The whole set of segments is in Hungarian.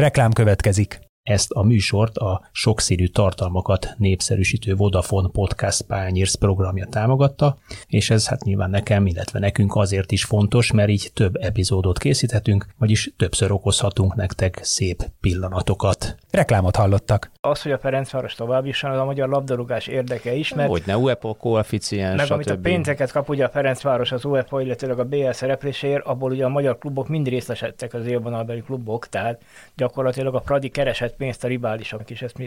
Reklám következik. Ezt a műsort a sokszínű tartalmakat népszerűsítő Vodafone Podcast Pányérsz programja támogatta, és ez hát nyilván nekem, illetve nekünk azért is fontos, mert így több epizódot készíthetünk, vagyis többször okozhatunk nektek szép pillanatokat. Reklámot hallottak. Az, hogy a Ferencváros tovább is az a magyar labdarúgás érdeke is, mert Hogy ne UEFA koeficiens, meg amit a stb. pénzeket kap ugye a Ferencváros az UEFA, illetőleg a BL szerepléséért, abból ugye a magyar klubok mind részesedtek az élvonalbeli klubok, tehát gyakorlatilag a Pradi keresett pénzt a riválisok is, ezt mi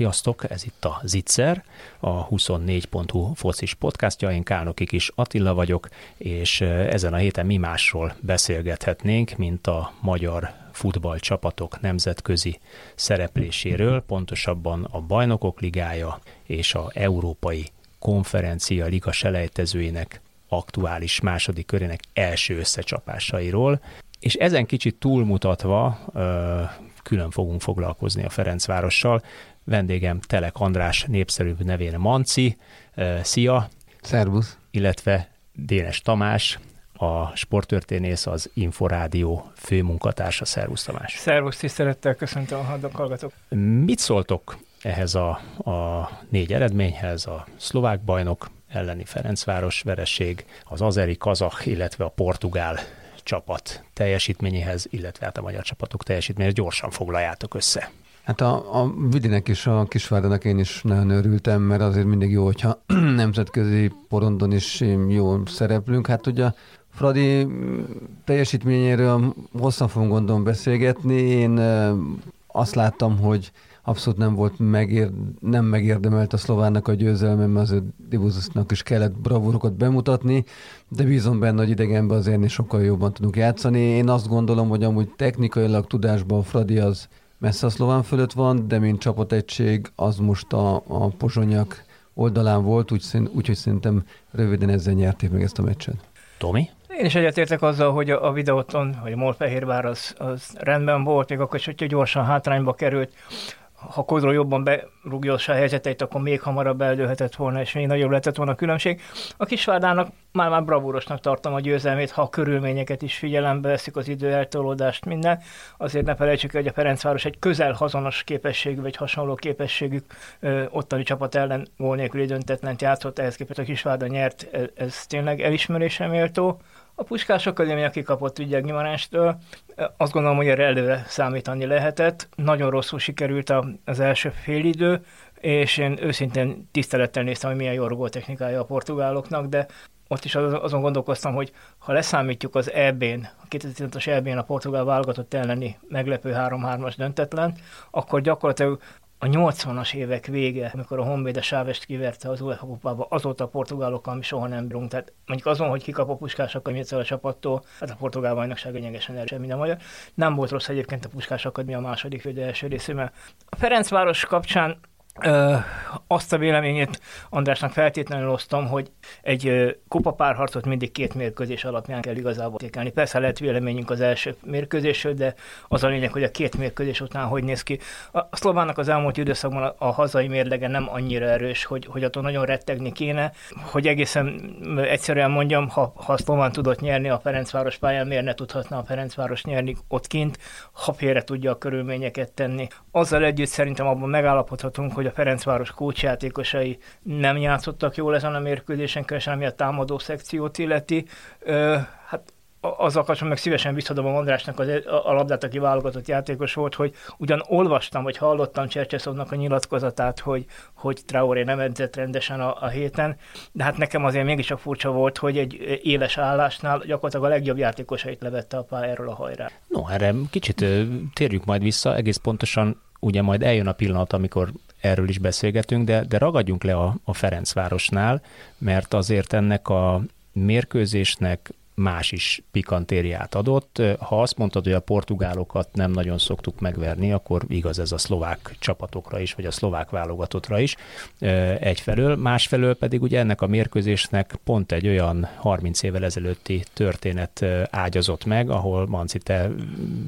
Sziasztok, ez itt a Zitzer, a 24.hu focis podcastja, én Kálnoki is Attila vagyok, és ezen a héten mi másról beszélgethetnénk, mint a magyar futballcsapatok nemzetközi szerepléséről, pontosabban a Bajnokok Ligája és a Európai Konferencia Liga selejtezőinek aktuális második körének első összecsapásairól, és ezen kicsit túlmutatva külön fogunk foglalkozni a Ferencvárossal. Vendégem Telek András népszerűbb nevén Manci. Szia! Szervusz! Illetve Dénes Tamás, a sporttörténész, az Inforádió főmunkatársa. Szervusz Tamás! Szervusz, tisztelettel köszöntöm a hallgatók. Mit szóltok ehhez a, a négy eredményhez, a szlovák bajnok elleni Ferencváros vereség, az azeri, kazach, illetve a portugál csapat teljesítményéhez, illetve hát a magyar csapatok teljesítményéhez gyorsan foglaljátok össze. Hát a, a Vidinek és a Kisvárdának én is nagyon örültem, mert azért mindig jó, hogyha nemzetközi porondon is jól szereplünk. Hát ugye Fradi teljesítményéről hosszan fogunk gondolom beszélgetni. Én azt láttam, hogy abszolút nem volt megér, nem megérdemelt a szlovánnak a győzelme, mert azért Divuzusnak is kellett bravúrokat bemutatni, de bízom benne, hogy idegenben azért is sokkal jobban tudunk játszani. Én azt gondolom, hogy amúgy technikailag tudásban Fradi az messze a szlován fölött van, de mint csapategység az most a, a pozsonyak oldalán volt, úgyhogy úgy, szerintem röviden ezzel nyerték meg ezt a meccset. Tomi? Én is egyetértek azzal, hogy a, a videóton, hogy a Molfehérvár az, az rendben volt, még akkor is, hogyha gyorsan hátrányba került ha Kozról jobban berúgja a helyzeteit, akkor még hamarabb eldőlhetett volna, és még nagyobb lehetett volna a különbség. A Kisvárdának már-már bravúrosnak tartom a győzelmét, ha a körülményeket is figyelembe veszik, az idő eltolódást, minden. Azért ne felejtsük, hogy a Ferencváros egy közel hazonos képességű, vagy hasonló képességű ottani csapat ellen gól nélküli döntetlent játszott, ehhez képest a Kisvárda nyert, ez, ez tényleg elismerésre méltó. A Puskás Akadémia kikapott ugye Gimarástől, azt gondolom, hogy erre előre számítani lehetett. Nagyon rosszul sikerült az első félidő, és én őszintén tisztelettel néztem, hogy milyen jó technikája a portugáloknak, de ott is azon gondolkoztam, hogy ha leszámítjuk az EB-n, a 2015-as EB-n a portugál válogatott elleni meglepő 3-3-as döntetlen, akkor gyakorlatilag a 80-as évek vége, amikor a Honvéd Sávest kiverte az UEFA kupába, azóta a portugálokkal mi soha nem bírunk. Tehát mondjuk azon, hogy kikap a puskás akadémia a csapattól, hát a portugál bajnokság lényegesen erősebb, mint a magyar. Nem volt rossz egyébként a puskás akadémia a második vagy első részében. A Ferencváros kapcsán Ö, azt a véleményét Andrásnak feltétlenül osztom, hogy egy kupapárharcot mindig két mérkőzés alapján kell igazából értékelni. Persze lehet véleményünk az első mérkőzésről, de az a lényeg, hogy a két mérkőzés után hogy néz ki. A szlovának az elmúlt időszakban a, a hazai mérlege nem annyira erős, hogy, hogy attól nagyon rettegni kéne, hogy egészen egyszerűen mondjam, ha, ha a szlován tudott nyerni a Ferencváros pályán, miért ne tudhatna a Ferencváros nyerni ott kint, ha félre tudja a körülményeket tenni. Azzal együtt szerintem abban megállapodhatunk, hogy a Ferencváros kócsjátékosai nem játszottak jól ezen a mérkőzésen, különösen ami a támadó szekciót illeti. Ö, hát azzal kapcsolatban meg szívesen visszadom a Andrásnak az, a labdát, aki válogatott játékos volt, hogy ugyan olvastam, vagy hallottam Csercseszovnak a nyilatkozatát, hogy, hogy Traoré nem edzett rendesen a, a héten, de hát nekem azért mégiscsak furcsa volt, hogy egy éles állásnál gyakorlatilag a legjobb játékosait levette a pályáról a hajrá. No, erre kicsit térjük majd vissza, egész pontosan ugye majd eljön a pillanat, amikor erről is beszélgetünk, de, de ragadjunk le a, a Ferencvárosnál, mert azért ennek a mérkőzésnek más is pikantériát adott. Ha azt mondtad, hogy a portugálokat nem nagyon szoktuk megverni, akkor igaz ez a szlovák csapatokra is, vagy a szlovák válogatottra is egyfelől. Másfelől pedig ugye ennek a mérkőzésnek pont egy olyan 30 évvel ezelőtti történet ágyazott meg, ahol Manci, te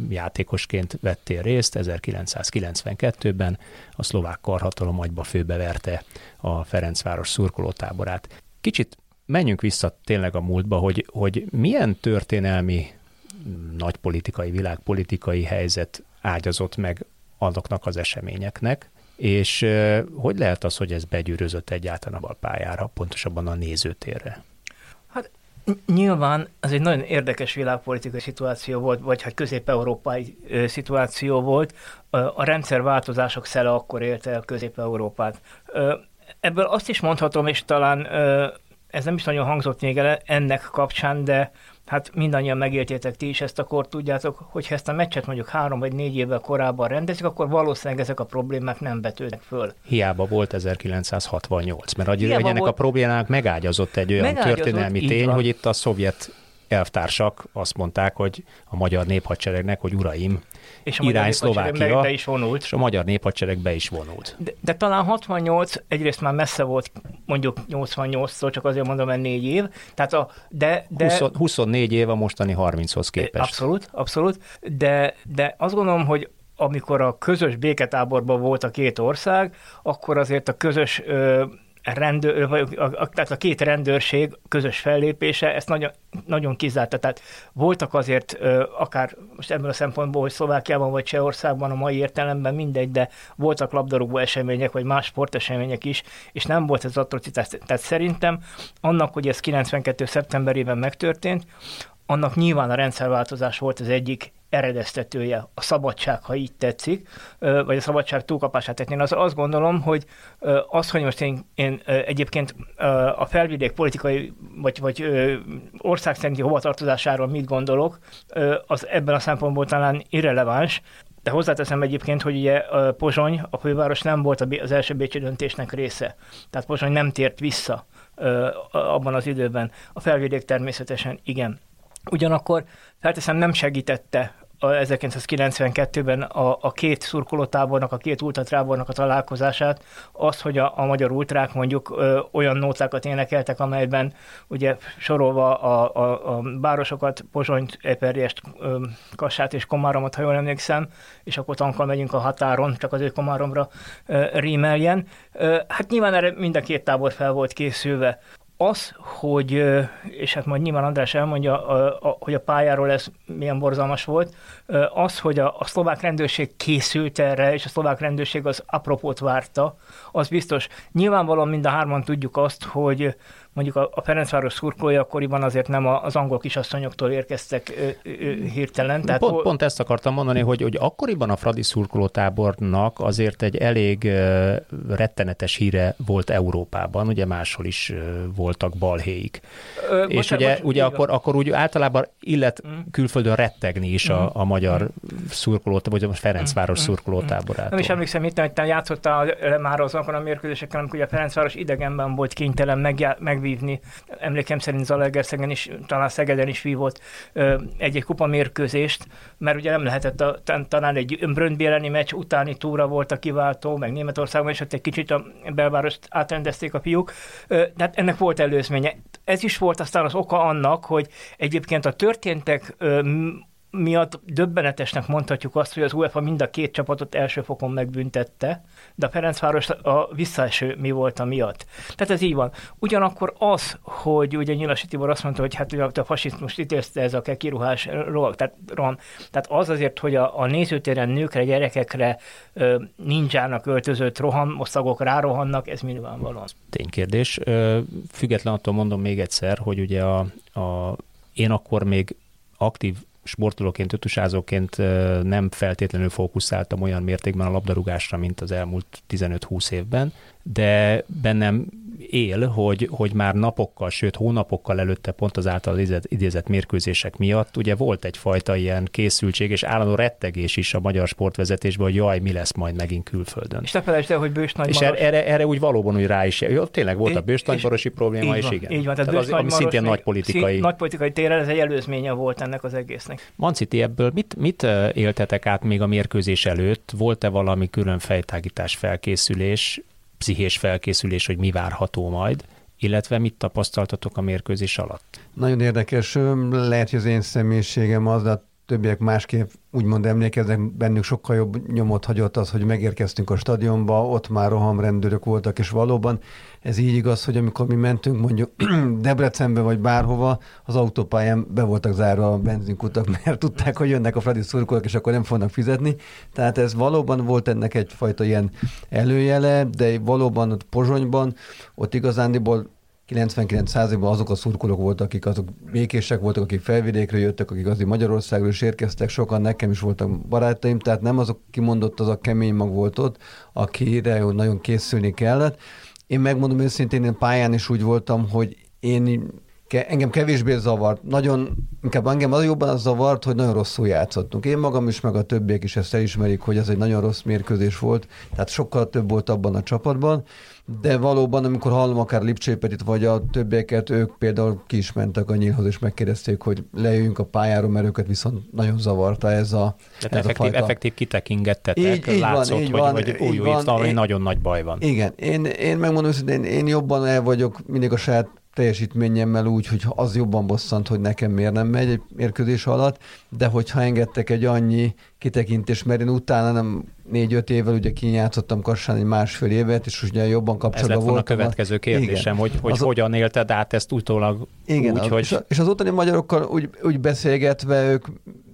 játékosként vettél részt 1992-ben, a szlovák karhatalom agyba főbeverte a Ferencváros szurkolótáborát. Kicsit menjünk vissza tényleg a múltba, hogy, hogy milyen történelmi nagypolitikai, világpolitikai helyzet ágyazott meg azoknak az eseményeknek, és hogy lehet az, hogy ez begyűrözött egyáltalán a pályára, pontosabban a nézőtérre? Hát nyilván ez egy nagyon érdekes világpolitikai szituáció volt, vagy hát közép-európai szituáció volt. A rendszerváltozások szele akkor élte el Közép-Európát. Ebből azt is mondhatom, és talán ez nem is nagyon hangzott még el ennek kapcsán, de hát mindannyian megéltétek ti is ezt, akkor tudjátok, hogy ha ezt a meccset mondjuk három vagy négy évvel korábban rendezik, akkor valószínűleg ezek a problémák nem betődnek föl. Hiába volt 1968, mert hogy ennek volt... a problémának megágyazott egy olyan megágyazott, történelmi tény, van. hogy itt a szovjet elvtársak azt mondták, hogy a magyar néphadseregnek, hogy uraim, és a irány Szlovákia, be is vonult. és a magyar néphadsereg be is vonult. De, de talán 68 egyrészt már messze volt mondjuk 88-tól, csak azért mondom, mert négy év. Tehát a, de, de, 20, 24 év a mostani 30-hoz képest. Abszolút, abszolút. De, de azt gondolom, hogy amikor a közös béketáborban volt a két ország, akkor azért a közös ö, rendőr, vagy a, a, tehát a két rendőrség közös fellépése ezt nagyon, nagyon kizárta. Tehát voltak azért, akár most ebből a szempontból, hogy Szlovákiában vagy Csehországban a mai értelemben mindegy, de voltak labdarúgó események, vagy más sportesemények is, és nem volt ez atrocitás. Tehát szerintem annak, hogy ez 92. szeptemberében megtörtént, annak nyilván a rendszerváltozás volt az egyik eredeztetője, a szabadság, ha így tetszik, vagy a szabadság túlkapását. Tehát az, azt gondolom, hogy az, hogy most én, én egyébként a felvidék politikai vagy, vagy ország szerinti hovatartozásáról mit gondolok, az ebben a szempontból talán irreleváns, de hozzáteszem egyébként, hogy ugye Pozsony, a főváros nem volt az első bécsi döntésnek része. Tehát Pozsony nem tért vissza abban az időben. A felvidék természetesen igen. Ugyanakkor felteszem nem segítette 1992-ben a, a két szurkolótábornak, a két ultratrábornak a találkozását, az, hogy a, a magyar ultrák mondjuk ö, olyan nótákat énekeltek, amelyben ugye sorolva a, a, a városokat, Pozsonyt, Eperjest, ö, Kassát és Komáromot, ha jól emlékszem, és akkor tankkal megyünk a határon, csak az ő Komáromra ö, rímeljen. Ö, hát nyilván erre mind a két tábor fel volt készülve az, hogy, és hát majd nyilván András elmondja, hogy a pályáról ez milyen borzalmas volt, az, hogy a, a szlovák rendőrség készült erre, és a szlovák rendőrség az apropót várta, az biztos. Nyilvánvalóan mind a hárman tudjuk azt, hogy mondjuk a, a Ferencváros szurkolói akkoriban azért nem az angol kisasszonyoktól érkeztek ö, ö, hirtelen. Tehát pont, pont ezt akartam mondani, hogy, hogy akkoriban a Fradi szurkolótábornak azért egy elég ö, rettenetes híre volt Európában, ugye máshol is ö, voltak balhéik. Ö, És most, ugye, most, ugye akkor, akkor úgy általában illet mm. külföldön rettegni is mm. a, a magyar mm. szurkolót, vagy most Ferencváros mm. szurkolótáborát. Nem is emlékszem, itt, hogy te játszottál már azokon a mérkőzéseken, amikor a Ferencváros idegenben volt kénytelen meg, meg megvívni. Emlékem szerint Zalaegerszegen is, talán Szegeden is vívott egy-egy kupa mérkőzést, mert ugye nem lehetett, a, talán egy Bröndbéleni meccs utáni túra volt a kiváltó, meg Németországban, és ott egy kicsit a belvárost átrendezték a fiúk. Tehát ennek volt előzménye. Ez is volt aztán az oka annak, hogy egyébként a történtek miatt döbbenetesnek mondhatjuk azt, hogy az UEFA mind a két csapatot első fokon megbüntette, de a Ferencváros a visszaeső mi volt a miatt. Tehát ez így van. Ugyanakkor az, hogy ugye Nyilasi Tibor azt mondta, hogy hát ugye a fasizmus ítélzte ez a kiruhás rohag, tehát, rohan. tehát az azért, hogy a, a nézőtéren nőkre, gyerekekre ö, nincsának öltözött rohamoszagok rárohannak, ez nyilvánvalóan. Ténykérdés. Független attól mondom még egyszer, hogy ugye a, a én akkor még aktív sportolóként, ötusázóként nem feltétlenül fókuszáltam olyan mértékben a labdarúgásra, mint az elmúlt 15-20 évben. De bennem él, hogy, hogy már napokkal, sőt hónapokkal előtte pont az által idézett mérkőzések miatt ugye volt egyfajta ilyen készültség és állandó rettegés is a magyar sportvezetésben, hogy jaj, mi lesz majd megint külföldön. És te felejtsd el, hogy Bős És er, erre, erre úgy valóban úgy rá is, jó, tényleg volt a Bős nagymarosi probléma, és igen. Így van, tehát, tehát az, ami szintén nagy politikai. Nagy politikai téren ez egy előzménye volt ennek az egésznek. Ti ebből mit, mit éltetek át még a mérkőzés előtt? Volt-e valami külön fejtágítás felkészülés? Pszichés felkészülés, hogy mi várható majd, illetve mit tapasztaltatok a mérkőzés alatt? Nagyon érdekes, lehet, hogy az én személyiségem az, de többiek másképp úgymond emlékeznek, bennük sokkal jobb nyomot hagyott az, hogy megérkeztünk a stadionba, ott már rohamrendőrök voltak, és valóban ez így igaz, hogy amikor mi mentünk mondjuk Debrecenbe vagy bárhova, az autópályán be voltak zárva a benzinkutak, mert tudták, hogy jönnek a Fradi szurkolók, és akkor nem fognak fizetni. Tehát ez valóban volt ennek egyfajta ilyen előjele, de valóban ott Pozsonyban, ott igazándiból 99%-ban azok a szurkolók voltak, akik azok békések voltak, akik felvidékről jöttek, akik azért Magyarországról is érkeztek, sokan nekem is voltak barátaim, tehát nem azok kimondott az a kemény mag volt ott, akire nagyon készülni kellett. Én megmondom őszintén, én pályán is úgy voltam, hogy én engem kevésbé zavart. Nagyon, inkább engem az jobban az zavart, hogy nagyon rosszul játszottunk. Én magam is, meg a többiek is ezt elismerik, hogy ez egy nagyon rossz mérkőzés volt, tehát sokkal több volt abban a csapatban, de valóban, amikor hallom akár Lipcsépet vagy a többieket, ők például ki is mentek a nyílhoz, és megkérdezték, hogy lejöjjünk a pályáról, mert őket viszont nagyon zavarta ez a Tehát ez effektív, a fajta... effektív kitekingettetek, így, így látszott, van, így hogy, van, hogy új, van, én, nagyon nagy baj van. Igen, én, én megmondom hogy én, én jobban el vagyok mindig a saját teljesítményemmel úgy, hogy az jobban bosszant, hogy nekem miért nem megy egy mérkőzés alatt, de hogyha engedtek egy annyi kitekintés, mert én utána nem négy-öt évvel ugye kinyátszottam Kassán egy másfél évet, és ugye jobban kapcsolatban Ez lett volna a következő kérdésem, igen. hogy, hogy az hogyan élted át ezt utólag igen, úgy, az, hogy... És, az utáni magyarokkal úgy, úgy beszélgetve, ők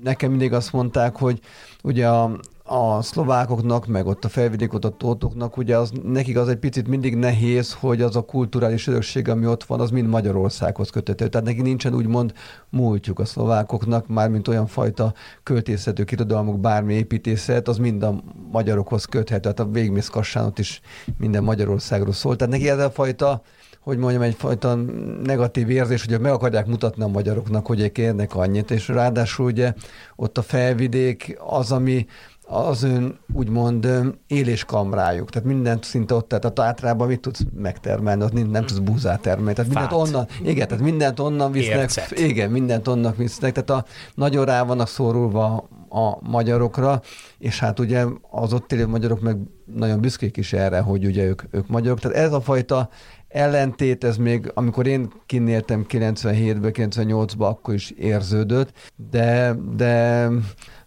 nekem mindig azt mondták, hogy ugye a, a szlovákoknak, meg ott a felvidék ott a tótoknak, ugye az, nekik az egy picit mindig nehéz, hogy az a kulturális örökség, ami ott van, az mind Magyarországhoz köthető. Tehát neki nincsen úgymond múltjuk a szlovákoknak, mármint olyan fajta költészető irodalmuk, bármi építészet, az mind a magyarokhoz köthető. Tehát a végmész Kassánot is minden Magyarországról szól. Tehát neki ez a fajta hogy mondjam, egyfajta negatív érzés, hogy meg akarják mutatni a magyaroknak, hogy ők érnek annyit, és ráadásul ugye ott a felvidék az, ami az ön úgymond éléskamrájuk. Tehát mindent szinte ott, tehát általában mit tudsz megtermelni, ott nem tudsz búzát termelni. Tehát mindent Fát. onnan, igen, tehát mindent onnan visznek. Ércet. Igen, mindent onnan visznek. Tehát a, nagyon rá vannak szorulva a magyarokra, és hát ugye az ott élő magyarok meg nagyon büszkék is erre, hogy ugye ők, ők magyarok. Tehát ez a fajta ellentét, ez még, amikor én kinéltem 97-ben, 98-ban, akkor is érződött, de, de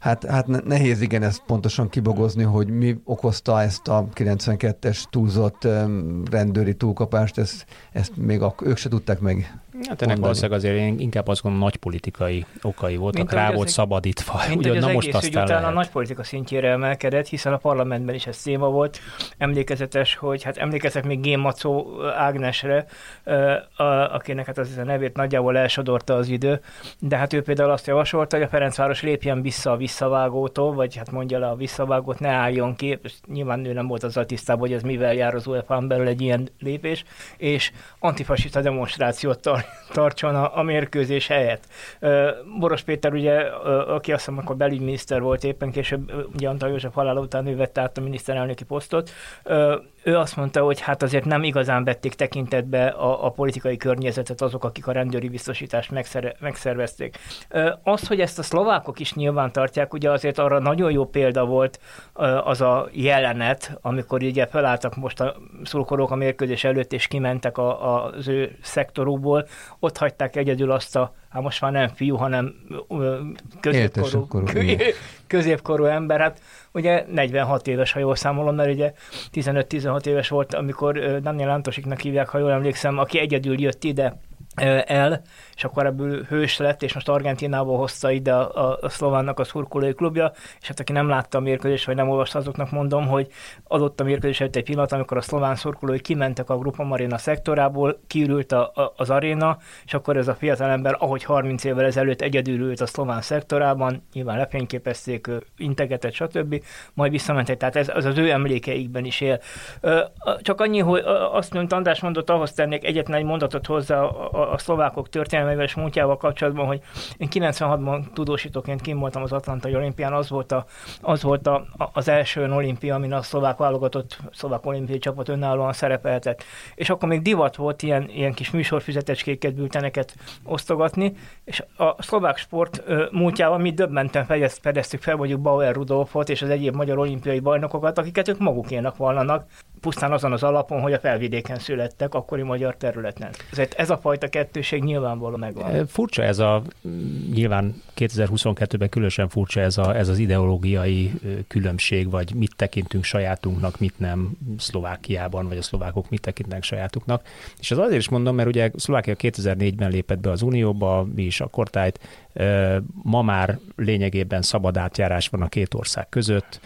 hát, hát nehéz igen ezt pontosan kibogozni, hogy mi okozta ezt a 92-es túlzott rendőri túlkapást, ezt, ezt még ők se tudták meg Hát ennek valószínűleg azért én inkább azt gondolom nagy politikai okai voltak, mint rá volt szabadítva. Mint Ugyan, az na most ügy utána a nagy politika szintjére emelkedett, hiszen a parlamentben is ez téma volt. Emlékezetes, hogy hát emlékezek még Gémacó Ágnesre, akinek hát az a nevét nagyjából elsodorta az idő, de hát ő például azt javasolta, hogy a Ferencváros lépjen vissza a visszavágótól, vagy hát mondja le a visszavágót, ne álljon ki, és nyilván ő nem volt azzal tisztában, hogy ez mivel jár az UEFA-n belül egy ilyen lépés, és antifasista demonstrációt tart tartson a, a mérkőzés helyett. Boros Péter ugye, aki azt hiszem akkor belügyminiszter volt éppen, később ugye Antal József halála után ő vette át a miniszterelnöki posztot, ő azt mondta, hogy hát azért nem igazán vették tekintetbe a, a politikai környezetet azok, akik a rendőri biztosítást megszer, megszervezték. Az, hogy ezt a szlovákok is nyilván tartják, ugye azért arra nagyon jó példa volt az a jelenet, amikor ugye felálltak most a szurkolók a mérkőzés előtt, és kimentek a, az ő szektorukból, ott hagyták egyedül azt a, hát most már nem fiú, hanem középkorú, középkorú ember, hát ugye 46 éves, ha jól számolom, mert ugye 15-16 éves volt, amikor Daniel Antosiknak hívják, ha jól emlékszem, aki egyedül jött ide, el, és akkor ebből hős lett, és most Argentinából hozta ide a, a, a szlovánnak a szurkolói klubja, és hát aki nem látta a mérkőzést, vagy nem olvasta, azoknak mondom, hogy adott a mérkőzés előtt egy pillanat, amikor a szlován szurkolói kimentek a Grupa Marina szektorából, kiürült a, a, az aréna, és akkor ez a fiatalember, ahogy 30 évvel ezelőtt egyedül ült a szlován szektorában, nyilván lefényképezték, integetett, stb., majd visszamentek, tehát ez az, az ő emlékeikben is él. Csak annyi, hogy azt, mint András mondott, ahhoz tennék egyetlen egy mondatot hozzá a, a szlovákok történelmével és múltjával kapcsolatban, hogy én 96-ban tudósítóként kim voltam az Atlantai olimpián, az volt, a, az volt a, az első olimpia, amin a szlovák válogatott, szlovák olimpiai csapat önállóan szerepeltet. És akkor még divat volt ilyen, ilyen kis műsorfizetecskéket, bülteneket osztogatni, és a szlovák sport múltjával mi döbbenten fedeztük fel mondjuk Bauer Rudolfot és az egyéb magyar olimpiai bajnokokat, akiket ők magukénak vallanak, pusztán azon az alapon, hogy a felvidéken születtek, akkori magyar területen. Ezért ez a fajta kettőség nyilvánvalóan megvan. Furcsa ez a, nyilván 2022-ben különösen furcsa ez, a, ez az ideológiai különbség, vagy mit tekintünk sajátunknak, mit nem Szlovákiában, vagy a szlovákok mit tekintnek sajátuknak. És ez azért is mondom, mert ugye Szlovákia 2004-ben lépett be az Unióba, mi is a kortájt, ma már lényegében szabad átjárás van a két ország között,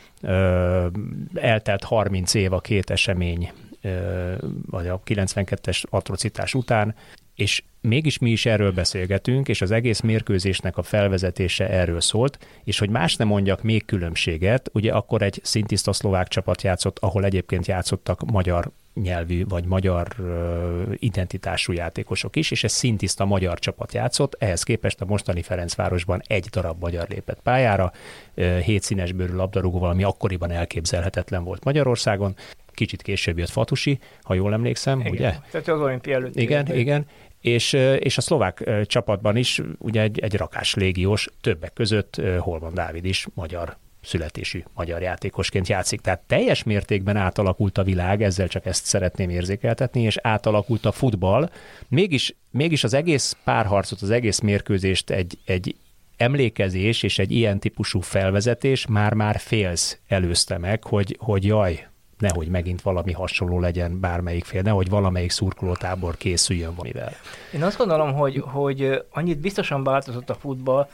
eltelt 30 év a két esemény, vagy a 92-es atrocitás után, és mégis mi is erről beszélgetünk, és az egész mérkőzésnek a felvezetése erről szólt, és hogy más nem mondjak még különbséget, ugye akkor egy szintiszta szlovák csapat játszott, ahol egyébként játszottak magyar nyelvű vagy magyar identitású játékosok is, és ez szintiszta magyar csapat játszott, ehhez képest a mostani Ferencvárosban egy darab magyar lépett pályára, hét színes bőrű labdarúgó, valami akkoriban elképzelhetetlen volt Magyarországon, kicsit később jött Fatusi, ha jól emlékszem, igen. ugye? Tehát az olimpia előtt. Igen, igen. És, és a szlovák csapatban is ugye egy, egy rakás légiós, többek között Holman Dávid is magyar születésű magyar játékosként játszik. Tehát teljes mértékben átalakult a világ, ezzel csak ezt szeretném érzékeltetni, és átalakult a futball. Mégis, mégis az egész párharcot, az egész mérkőzést egy, egy emlékezés és egy ilyen típusú felvezetés már-már félsz előzte meg, hogy, hogy jaj, nehogy megint valami hasonló legyen bármelyik fél, nehogy valamelyik szurkolótábor készüljön valamivel. Én azt gondolom, hogy, hogy annyit biztosan változott a futball,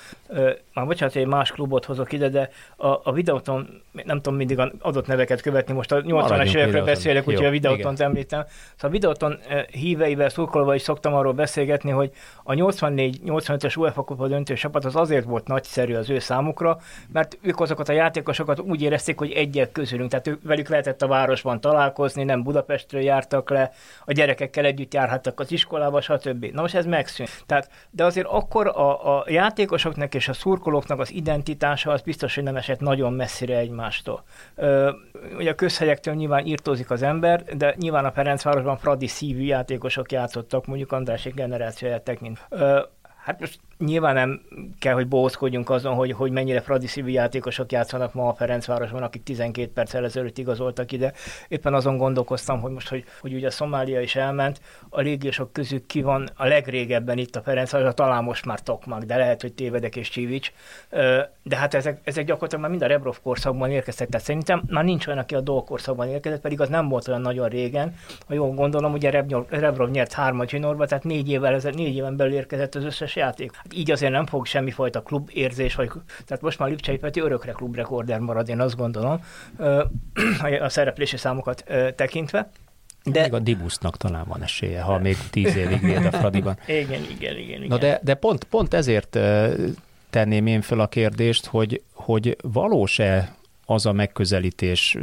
már bocsánat, hogy egy más klubot hozok ide, de a, a videóton, nem tudom mindig adott neveket követni, most a 80-as évekről beszélek, úgyhogy a videóton említem. Szóval a videóton híveivel, szurkolóval is szoktam arról beszélgetni, hogy a 84-85-es UEFA kupa döntő csapat az azért volt nagyszerű az ő számukra, mert ők azokat a játékosokat úgy érezték, hogy egyek közülünk, tehát ők, velük lehetett a városban találkozni, nem Budapestről jártak le, a gyerekekkel együtt járhattak az iskolába, stb. Na most ez megszűnt. Tehát, de azért akkor a, a játékosoknak és a szurkolóknak az identitása az biztos, hogy nem esett nagyon messzire egymástól. Ö, ugye a közhelyektől nyilván írtózik az ember, de nyilván a Ferencvárosban Fradi szívű játékosok játszottak, mondjuk Andrásik generációját tekint. Ö, hát most nyilván nem kell, hogy bózkodjunk azon, hogy, hogy mennyire Fradi szívű játékosok játszanak ma a Ferencvárosban, akik 12 perc ezelőtt igazoltak ide. Éppen azon gondolkoztam, hogy most, hogy, hogy ugye Szomália is elment, a légiósok közül ki van a legrégebben itt a Ferencváros, talán most már Tokmak, de lehet, hogy tévedek és Csivics. De hát ezek, ezek gyakorlatilag már mind a Rebrov korszakban érkeztek, tehát szerintem már nincs olyan, aki a Dol korszakban érkezett, pedig az nem volt olyan nagyon régen. Ha jól gondolom, ugye Rebrov nyert hármat zsinórba, tehát négy, évvel, négy éven belül érkezett az összes játék. Így azért nem fog semmifajta klub érzés, vagy, tehát most már Lipcsei Peti örökre klubrekorder marad, én azt gondolom, a szereplési számokat tekintve. De... Még a Dibusznak talán van esélye, ha még tíz évig véd a Fradiban. igen, igen, igen. igen. Na de, de pont, pont ezért tenném én föl a kérdést, hogy, hogy valós-e az a megközelítés,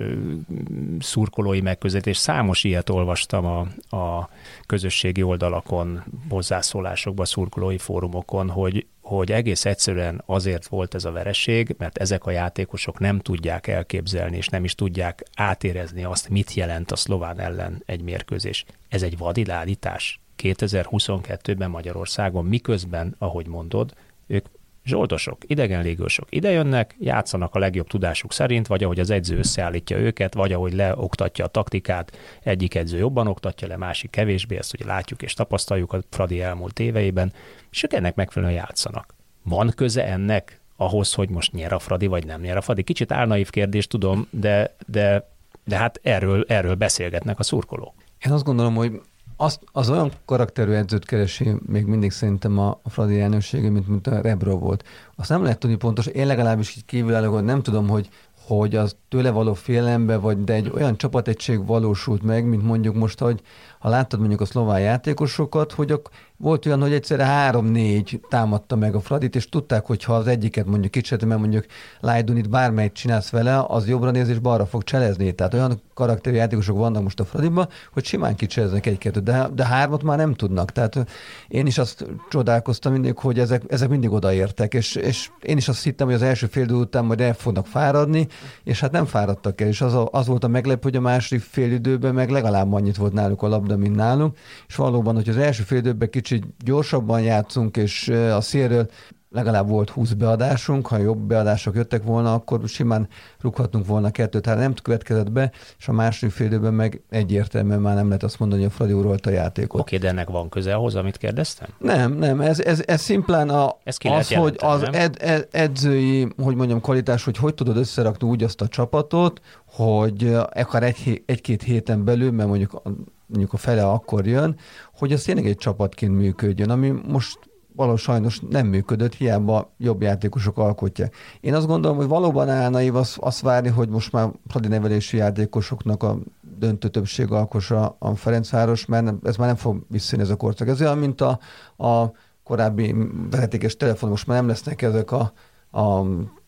szurkolói megközelítés, számos ilyet olvastam a, a közösségi oldalakon, hozzászólásokban, szurkolói fórumokon, hogy, hogy egész egyszerűen azért volt ez a vereség, mert ezek a játékosok nem tudják elképzelni, és nem is tudják átérezni azt, mit jelent a szlován ellen egy mérkőzés. Ez egy vadilálítás 2022-ben Magyarországon, miközben, ahogy mondod, ők zsoldosok, idegen légősök idejönnek, játszanak a legjobb tudásuk szerint, vagy ahogy az edző összeállítja őket, vagy ahogy leoktatja a taktikát, egyik edző jobban oktatja le, másik kevésbé, ezt ugye látjuk és tapasztaljuk a Fradi elmúlt éveiben, és ők ennek megfelelően játszanak. Van köze ennek ahhoz, hogy most nyer a Fradi, vagy nem nyer a Fradi? Kicsit álnaív kérdés, tudom, de, de, de hát erről, erről beszélgetnek a szurkolók. Én azt gondolom, hogy az, az olyan karakterű edzőt keresi még mindig szerintem a, a Fradi elnöksége, mint, mint a Rebro volt. Azt nem lehet tudni pontos, én legalábbis így kívülálló, nem tudom, hogy hogy az tőle való félelembe, vagy de egy olyan csapategység valósult meg, mint mondjuk most, hogy ha láttad mondjuk a szlován játékosokat, hogy ak- volt olyan, hogy egyszerre három-négy támadta meg a Fradit, és tudták, hogy ha az egyiket mondjuk kicsit, mert mondjuk Lajdunit bármelyik csinálsz vele, az jobbra néz és balra fog cselezni. Tehát olyan karakterű játékosok vannak most a Fradiban, hogy simán kicseleznek egy-kettőt, de, de hármat már nem tudnak. Tehát én is azt csodálkoztam mindig, hogy ezek, ezek mindig odaértek, és, és én is azt hittem, hogy az első fél után majd el fognak fáradni, és hát nem fáradtak el, és az, a, az volt a meglepő, hogy a második fél időben meg legalább annyit volt náluk a labda, mint nálunk, és valóban, hogy az első fél időben kicsit gyorsabban játszunk, és a szélről legalább volt 20 beadásunk, ha jobb beadások jöttek volna, akkor simán rúghattunk volna kettőt, hát nem következett be, és a második fél időben meg egyértelműen már nem lehet azt mondani, hogy a Fradi uralt a játékot. Oké, de ennek van köze ahhoz, amit kérdeztem? Nem, nem, ez, ez, ez szimplán a, az, hogy az ed, ed, edzői, hogy mondjam, kvalitás, hogy hogy tudod összerakni úgy azt a csapatot, hogy akár egy, egy-két héten belül, mert mondjuk mondjuk a fele akkor jön, hogy az tényleg egy csapatként működjön, ami most valós sajnos nem működött, hiába jobb játékosok alkotják. Én azt gondolom, hogy valóban állnaív azt, azt várni, hogy most már Fradi nevelési játékosoknak a döntő többség alkossa a Ferencváros, mert ez már nem fog visszajönni ez a korszak. Ez olyan, mint a, a korábbi vezetékes telefon, most már nem lesznek ezek a, a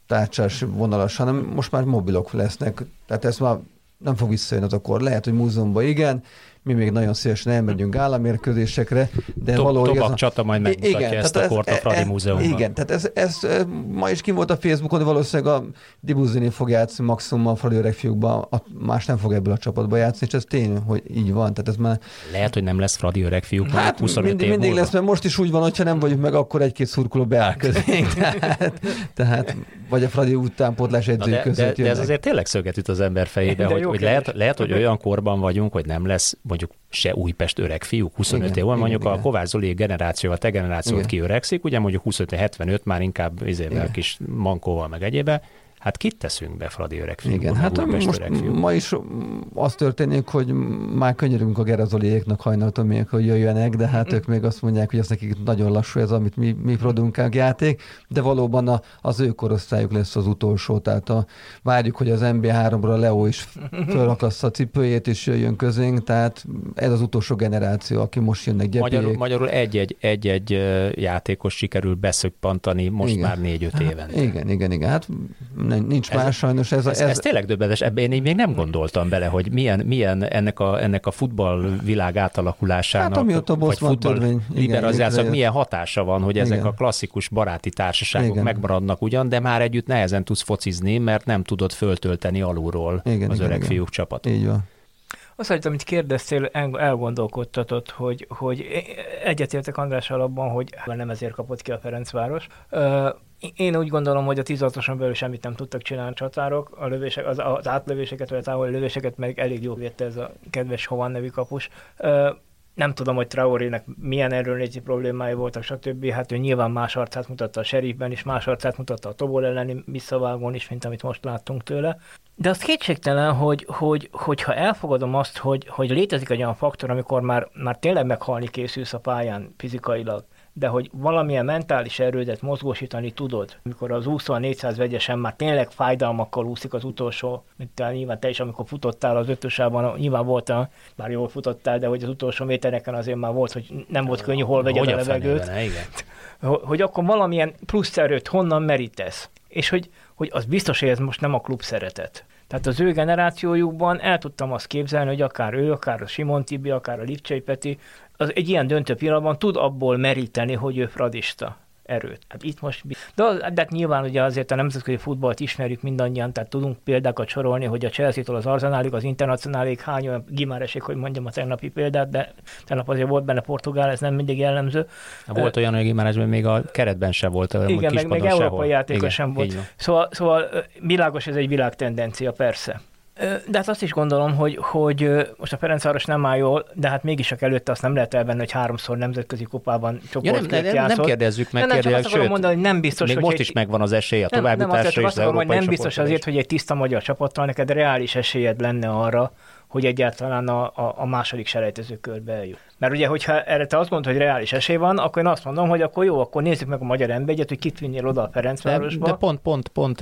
tárcsás vonalas, hanem most már mobilok lesznek. Tehát ez már nem fog visszajönni az a kor. Lehet, hogy múzeumban igen, mi még nagyon szívesen elmegyünk gálamérkőzésekre, de Top, valahogy... Tobak a... csata majd megmutatja igen, ezt a kort a Fradi e, Múzeumban. Igen, tehát ez, ez, ma is kim volt a Facebookon, valószínűleg a Dibuzini fog játszani maximum a Fradi öreg fiúkba, a, más nem fog ebből a csapatba játszani, és ez tény, hogy így van. Tehát ez már... Lehet, hogy nem lesz Fradi öreg fiúk, hát 25 mindig, év mindig múlva. lesz, mert most is úgy van, hogyha nem vagyunk meg, akkor egy-két szurkoló beáll közénk. tehát, tehát, vagy a Fradi utánpótlás edzői de, között de, de, ez azért tényleg szöget üt az ember fejébe, hogy, hogy lehet, lehet, hogy olyan korban vagyunk, hogy nem lesz mondjuk se Újpest öreg fiúk, 25 igen, év van, mondjuk igen, a Kovács Zoli generáció, a te generációt kiöregszik, ugye mondjuk 25-75 már inkább izével kis mankóval meg egyébe, Hát kit teszünk be Fradi öreg fiúk? Igen, hát most öreg ma is az történik, hogy már könyörünk a Gerazoliéknak hajnalton hogy jöjjenek, de hát ők még azt mondják, hogy ez nekik nagyon lassú ez, amit mi, mi produkálunk játék, de valóban a, az ő korosztályuk lesz az utolsó, tehát a, várjuk, hogy az MB3-ra Leo is fölakassza a cipőjét és jöjjön közénk, tehát ez az utolsó generáció, aki most jönnek gyepélyék. Magyarul, magyarul egy-egy, egy-egy játékos sikerül beszöppantani most igen. már négy-öt éven. Igen, igen, igen. Hát nincs ez, más sajnos. Ez, ez, ez, ez tényleg döbbenetes, ebben én még nem gondoltam bele, hogy milyen, milyen ennek, a, ennek a futballvilág átalakulásának, hát, amióta vagy futball liberalizációnak milyen hatása van, hogy ezek igen. a klasszikus baráti társaságok igen. megmaradnak ugyan, de már együtt nehezen tudsz focizni, mert nem tudod föltölteni alulról igen, az igen, öreg igen. fiúk csapatot. Így van. Azt, amit kérdeztél, elgondolkodtatott, hogy, hogy egyetértek Andrással abban, hogy nem ezért kapott ki a Ferencváros. Én úgy gondolom, hogy a 16-oson belül semmit nem tudtak csinálni a csatárok, a lövések, az, az átlövéseket, vagy a távoli lövéseket meg elég jól védte ez a kedves Hovan nevű kapus. Nem tudom, hogy Traorének milyen erőnléti problémái voltak, stb. Hát ő nyilván más arcát mutatta a serifben is, más arcát mutatta a Tobol elleni visszavágón is, mint amit most láttunk tőle. De az kétségtelen, hogy, hogy, hogyha elfogadom azt, hogy, hogy létezik egy olyan faktor, amikor már, már tényleg meghalni készülsz a pályán fizikailag, de hogy valamilyen mentális erődet mozgósítani tudod, amikor az 2400 vegyesen már tényleg fájdalmakkal úszik az utolsó, mint te, nyilván te is, amikor futottál az ötösában, nyilván volt, a, már jól futottál, de hogy az utolsó métereken azért már volt, hogy nem volt könnyű, hol vegyed a levegőt. Fenében, igen. Hogy akkor valamilyen plusz erőt honnan merítesz? És hogy, hogy az biztos, hogy ez most nem a klub szeretet. Tehát az ő generációjukban el tudtam azt képzelni, hogy akár ő, akár a Simon Tibi, akár a Lipcsei Peti, az egy ilyen döntő pillanatban tud abból meríteni, hogy ő fradista erőt. Hát itt most, de, de hát nyilván ugye azért a nemzetközi futballt ismerjük mindannyian, tehát tudunk példákat sorolni, hogy a Chelsea-től az Arsenalig, az Internacionálig hány olyan gimáreség, hogy mondjam a tegnapi példát, de tegnap azért volt benne Portugál, ez nem mindig jellemző. Volt olyan, hogy gimáresben még a keretben se volt, Igen, meg, meg európai játékos sem volt. Szóval, szóval világos, ez egy világtendencia, persze. De hát azt is gondolom, hogy, hogy most a Ferencváros nem áll jól, de hát mégis csak előtte azt nem lehet elvenni, hogy háromszor nemzetközi kupában csoport ja, nem, nem, nem kérdezzük meg, nem, nem, sőt, mondani, hogy nem biztos, még hogy most egy, is megvan az esély a továbbításra nem, nem, azt akarom, hogy nem biztos azért, hogy egy tiszta magyar csapattal neked reális esélyed lenne arra, hogy egyáltalán a, a, a második selejtező körbe eljut. Mert ugye, hogyha erre te azt mondod, hogy reális esély van, akkor én azt mondom, hogy akkor jó, akkor nézzük meg a magyar embert, hogy kit vinnél oda a Ferencvárosba. De, de pont, pont, pont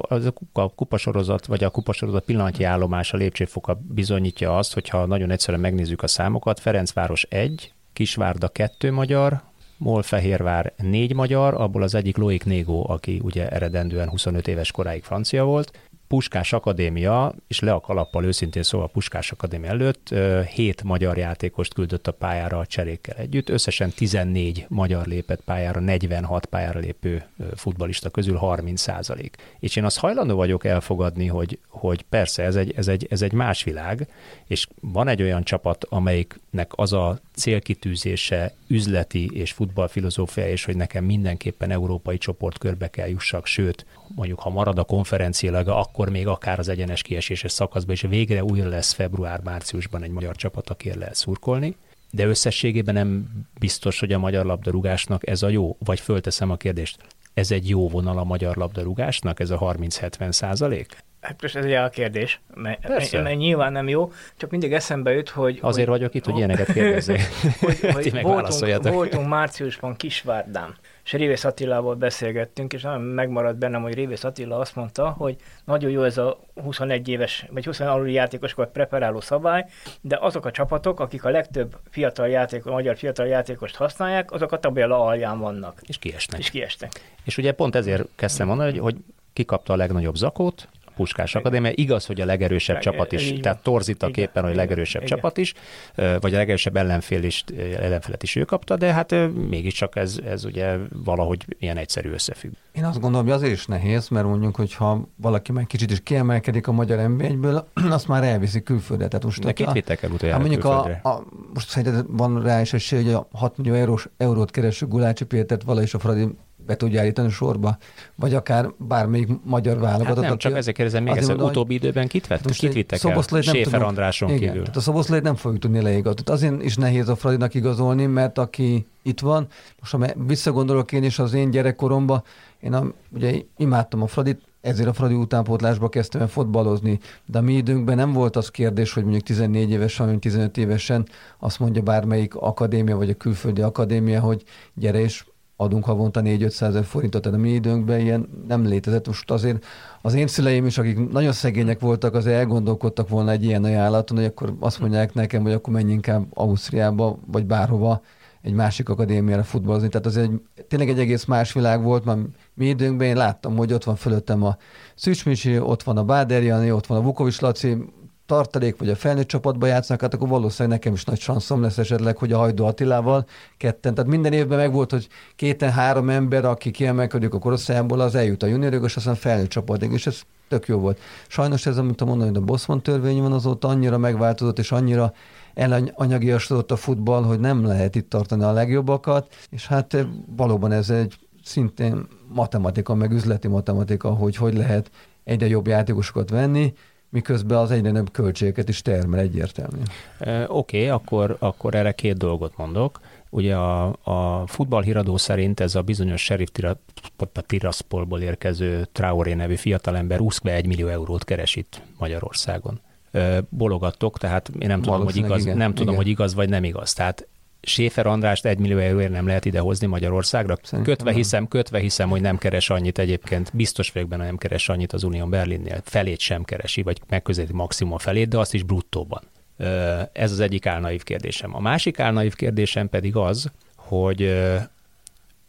az a, kupa, a kupasorozat, vagy a kupasorozat pillanatnyi állomása lépcsőfoka bizonyítja azt, hogyha nagyon egyszerűen megnézzük a számokat, Ferencváros 1, Kisvárda 2 magyar, Molfehérvár négy magyar, abból az egyik Loic Négó, aki ugye eredendően 25 éves koráig francia volt, Puskás Akadémia, és le a kalappal őszintén szóval Puskás Akadémia előtt, hét magyar játékost küldött a pályára a cserékkel együtt, összesen 14 magyar lépett pályára, 46 pályára lépő futbalista közül 30 százalék. És én azt hajlandó vagyok elfogadni, hogy, hogy persze ez egy, ez, egy, ez egy más világ, és van egy olyan csapat, amelyiknek az a célkitűzése üzleti és futballfilozófia, és hogy nekem mindenképpen európai csoportkörbe kell jussak, sőt, mondjuk ha marad a konferenciálag, akkor még akár az egyenes kieséses szakaszban, és végre újra lesz február-márciusban egy magyar csapat, akiért lehet szurkolni. De összességében nem biztos, hogy a magyar labdarúgásnak ez a jó, vagy fölteszem a kérdést, ez egy jó vonal a magyar labdarúgásnak, ez a 30-70 százalék? Hát most ez egy elkérdés, mert, mert nyilván nem jó, csak mindig eszembe jut, hogy... Azért hogy, vagyok itt, hogy ilyeneket kérdezzék. hogy, hogy voltunk, voltunk márciusban Kisvárdán, és Révész Attilával beszélgettünk, és nagyon megmaradt bennem, hogy Révész Attila azt mondta, hogy nagyon jó ez a 21 éves, vagy 20 aluli játékosokat preparáló szabály, de azok a csapatok, akik a legtöbb fiatal játék, a magyar fiatal játékost használják, azok a tabella alján vannak. És kiesnek. És kiestek. És ugye pont ezért kezdtem mondani, hogy, hogy ki kapta a legnagyobb zakót, Puskás Akadémia. Igaz, hogy a legerősebb Leg, csapat is, tehát torzít a képen, hogy legerősebb igen, csapat is, vagy a legerősebb ellenfél is, ellenfelet is ő kapta, de hát mégiscsak ez, ez ugye valahogy ilyen egyszerű összefügg. Én azt gondolom, hogy azért is nehéz, mert mondjuk, hogyha valaki meg kicsit is kiemelkedik a magyar nba azt már elviszi külföldre. Tehát most de két vittek el utoljára hát mondjuk a, a, most szerintem van rá is esély, hogy a 6 millió eurós, eurót kereső Gulácsi Pétert vala is a Fradi be tudja állítani sorba, vagy akár bármelyik magyar válogatott. Hát nem, csak ezért kérdezem még egyszer, utóbbi időben kit vett? Most kit vittek el? Séfer Andráson igen, kívül. Tehát a Szoboszlait nem fogjuk tudni leigazolni. Azért is nehéz a Fradinak igazolni, mert aki itt van, most ha visszagondolok én is az én gyerekkoromba, én a, ugye imádtam a Fradit, ezért a Fradi utánpótlásba kezdtem el fotbalozni, de a mi időnkben nem volt az kérdés, hogy mondjuk 14 évesen, vagy 15 évesen azt mondja bármelyik akadémia, vagy a külföldi akadémia, hogy gyere és adunk havonta 4-500 ezer forintot, tehát a mi időnkben ilyen nem létezett. Most azért az én szüleim is, akik nagyon szegények voltak, azért elgondolkodtak volna egy ilyen ajánlaton, hogy akkor azt mondják nekem, hogy akkor menj inkább Ausztriába, vagy bárhova, egy másik akadémiára futballozni. Tehát az egy, tényleg egy egész más világ volt, mert mi időnkben én láttam, hogy ott van fölöttem a Szűcs ott van a Báder Jani, ott van a Vukovics Laci, tartalék, vagy a felnőtt csapatba játszanak, hát akkor valószínűleg nekem is nagy sanszom lesz esetleg, hogy a Hajdó Attilával ketten. Tehát minden évben meg volt, hogy kéten-három ember, aki kiemelkedik a korosztályából, az eljut a juniorok, és aztán felnőtt csapatig, és ez tök jó volt. Sajnos ez, amit mondani, hogy a Bosman törvény van azóta annyira megváltozott, és annyira elanyagiasodott a futball, hogy nem lehet itt tartani a legjobbakat, és hát eh, valóban ez egy szintén matematika, meg üzleti matematika, hogy hogy lehet egyre jobb játékosokat venni, miközben az egyre nem költségeket is termel egyértelmű. Oké, okay, akkor, akkor erre két dolgot mondok. Ugye a, a futballhíradó szerint ez a bizonyos Sheriff Tiraspolból érkező Traoré nevű fiatalember 21 millió eurót keres itt Magyarországon. Bologattok, tehát én nem tudom, hogy igaz, igen, nem tudom, igen. hogy igaz vagy nem igaz. Tehát Séfer Andrást egy millió euróért nem lehet idehozni Magyarországra. Szerintem kötve hiszem, kötve hiszem, hogy nem keres annyit egyébként. Biztos vagyok benne, nem keres annyit az Unión Berlinnél. Felét sem keresi, vagy megközelíti maximum a felét, de azt is bruttóban. Ez az egyik álnaív kérdésem. A másik álnaív kérdésem pedig az, hogy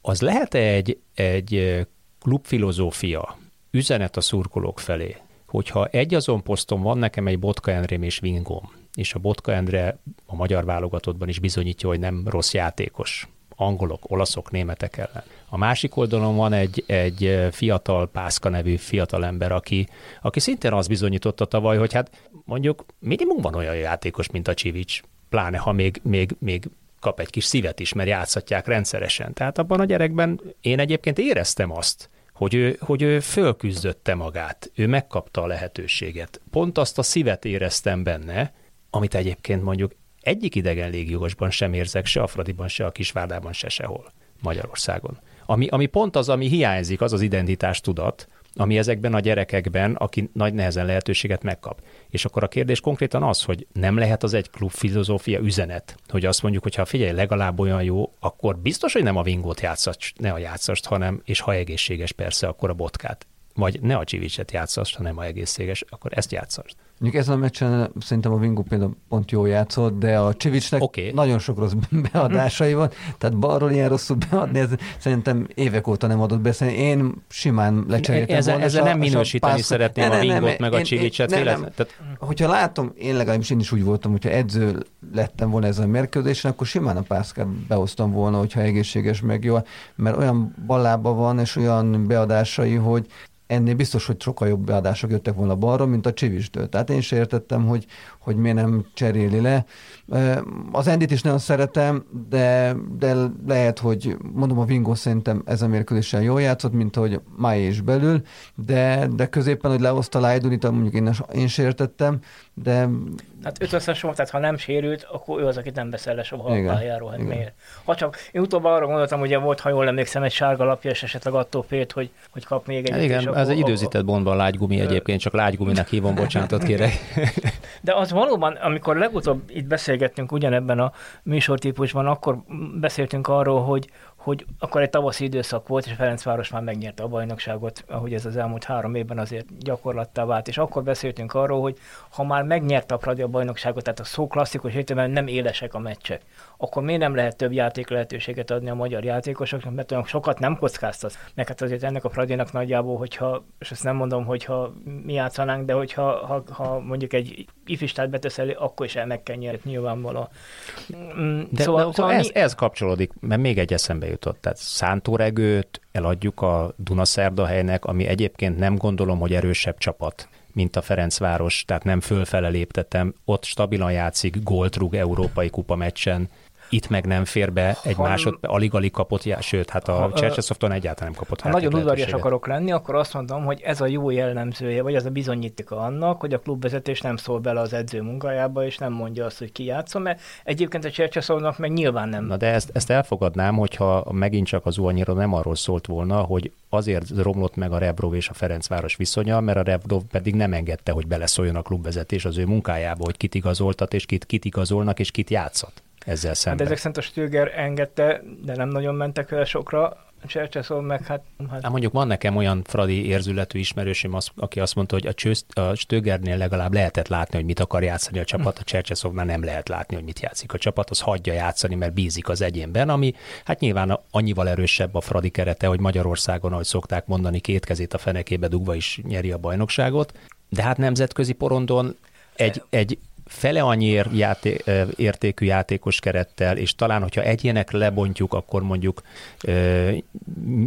az lehet-e egy, egy klubfilozófia, üzenet a szurkolók felé, hogyha egy azon poszton van nekem egy Botka Endrém és Vingom, és a Botka Endre a magyar válogatottban is bizonyítja, hogy nem rossz játékos. Angolok, olaszok, németek ellen. A másik oldalon van egy, egy fiatal Pászka nevű fiatal ember, aki, aki szintén azt bizonyította tavaly, hogy hát mondjuk minimum van olyan játékos, mint a Csivics, pláne ha még, még, még kap egy kis szívet is, mert játszhatják rendszeresen. Tehát abban a gyerekben én egyébként éreztem azt, hogy ő, hogy ő fölküzdötte magát, ő megkapta a lehetőséget. Pont azt a szívet éreztem benne, amit egyébként mondjuk egyik idegen légiósban sem érzek, se a Fradiban, se a Kisvárdában, se sehol Magyarországon. Ami, ami pont az, ami hiányzik, az az identitás tudat, ami ezekben a gyerekekben, aki nagy nehezen lehetőséget megkap. És akkor a kérdés konkrétan az, hogy nem lehet az egy klub filozófia üzenet, hogy azt mondjuk, hogy ha figyelj, legalább olyan jó, akkor biztos, hogy nem a vingót játszast, ne a játszast, hanem, és ha egészséges persze, akkor a botkát. Vagy ne a csivicset játszast, hanem a egészséges, akkor ezt játszast. Mondjuk ezen a meccsen szerintem a Vingu például pont jó játszott, de a Csivicsnek okay. nagyon sok rossz beadásai van, tehát balról ilyen rosszul beadni, ez szerintem évek óta nem adott be. Én simán lecseréltem ezzel, volna. Ezzel nem minősíteni pász... szeretném ne, a Vingot meg a Csivicset. Nem, nem. Tehát... Hogyha látom, én legalábbis én is úgy voltam, hogyha edző lettem volna ezen a mérkőzésen, akkor simán a pászkát behoztam volna, hogyha egészséges meg jó, mert olyan ballába van, és olyan beadásai, hogy ennél biztos, hogy sokkal jobb beadások jöttek volna balra, mint a Csivistől. Tehát én is értettem, hogy, hogy miért nem cseréli le. Az Endit is nagyon szeretem, de, de lehet, hogy mondom, a Vingo szerintem ez a mérkőzésen jól játszott, mint hogy Mai is belül, de, de középen, hogy lehozta Lajdunit, mondjuk én, én is értettem, de... Hát öt összes volt, tehát ha nem sérült, akkor ő az, akit nem veszel le soha a pályáról. Hát miért? Ha csak, én utóbb arra gondoltam, hogy volt, ha jól emlékszem, egy sárga lapja, és esetleg attól félt, hogy, hogy kap még egy. Hát igen, ez egy időzített bontban lágygumi egyébként, csak lágyguminak hívom, bocsánatot kérek. De az valóban, amikor legutóbb itt beszélgettünk ugyanebben a műsortípusban, akkor beszéltünk arról, hogy, hogy akkor egy tavaszi időszak volt, és Ferencváros már megnyerte a bajnokságot, ahogy ez az elmúlt három évben azért gyakorlattá vált, és akkor beszéltünk arról, hogy ha már megnyerte a Pradi a bajnokságot, tehát a szó klasszikus értelemben nem élesek a meccsek, akkor miért nem lehet több játék lehetőséget adni a magyar játékosoknak, mert olyan sokat nem kockáztat. Meg hát azért ennek a Pradinak nagyjából, hogyha, és ezt nem mondom, hogyha mi játszanánk, de hogyha ha, ha mondjuk egy ifistát betesz elő, akkor is el meg kell nyerni nyilvánvalóan. Mm, de, szóval, de, szóval ez, mi... ez kapcsolódik, mert még egy eszembe jutott. Tehát Szántóregőt eladjuk a Dunaszerdahelynek, ami egyébként nem gondolom, hogy erősebb csapat mint a Ferencváros, tehát nem fölfele léptetem, ott stabilan játszik, gólt rúg európai kupa meccsen, itt meg nem fér be egy ha, másod, alig-alig kapott, já, sőt, hát a Csercseszofton egyáltalán nem kapott Ha nagyon udvarias akarok lenni, akkor azt mondom, hogy ez a jó jellemzője, vagy ez a bizonyítéka annak, hogy a klubvezetés nem szól bele az edző munkájába, és nem mondja azt, hogy ki játszom, mert egyébként a Csercseszofnak meg nyilván nem. Na de ezt, ezt elfogadnám, hogyha megint csak az Uanyira nem arról szólt volna, hogy azért romlott meg a Rebrov és a Ferencváros viszonya, mert a Rebrov pedig nem engedte, hogy beleszóljon a klubvezetés az ő munkájába, hogy kit igazoltat, és kit, kit igazolnak, és kit játszott ezzel szemben. Hát ezek szerint a Stöger engedte, de nem nagyon mentek vele sokra. Csercseszov meg hát... hát... hát mondjuk van nekem olyan fradi érzületű ismerősöm, az, aki azt mondta, hogy a, csőzt, a Stögernél legalább lehetett látni, hogy mit akar játszani a csapat, a Csercseszovnál nem lehet látni, hogy mit játszik a csapat, az hagyja játszani, mert bízik az egyénben, ami hát nyilván annyival erősebb a fradi kerete, hogy Magyarországon, ahogy szokták mondani, két kezét a fenekébe dugva is nyeri a bajnokságot, de hát nemzetközi porondon egy, egy fele annyi játé, értékű játékos kerettel, és talán, hogyha egyének lebontjuk, akkor mondjuk